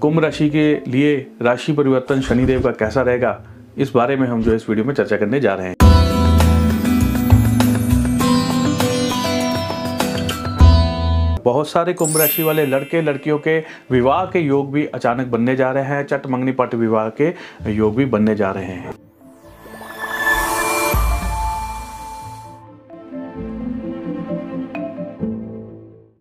कुंभ राशि के लिए राशि परिवर्तन शनिदेव का कैसा रहेगा, इस बारे में हम जो इस वीडियो में चर्चा करने जा रहे हैं। बहुत सारे कुंभ राशि वाले लड़के लड़कियों के विवाह के योग भी अचानक बनने जा रहे हैं चट मंगनी पट विवाह के योग भी बनने जा रहे हैं।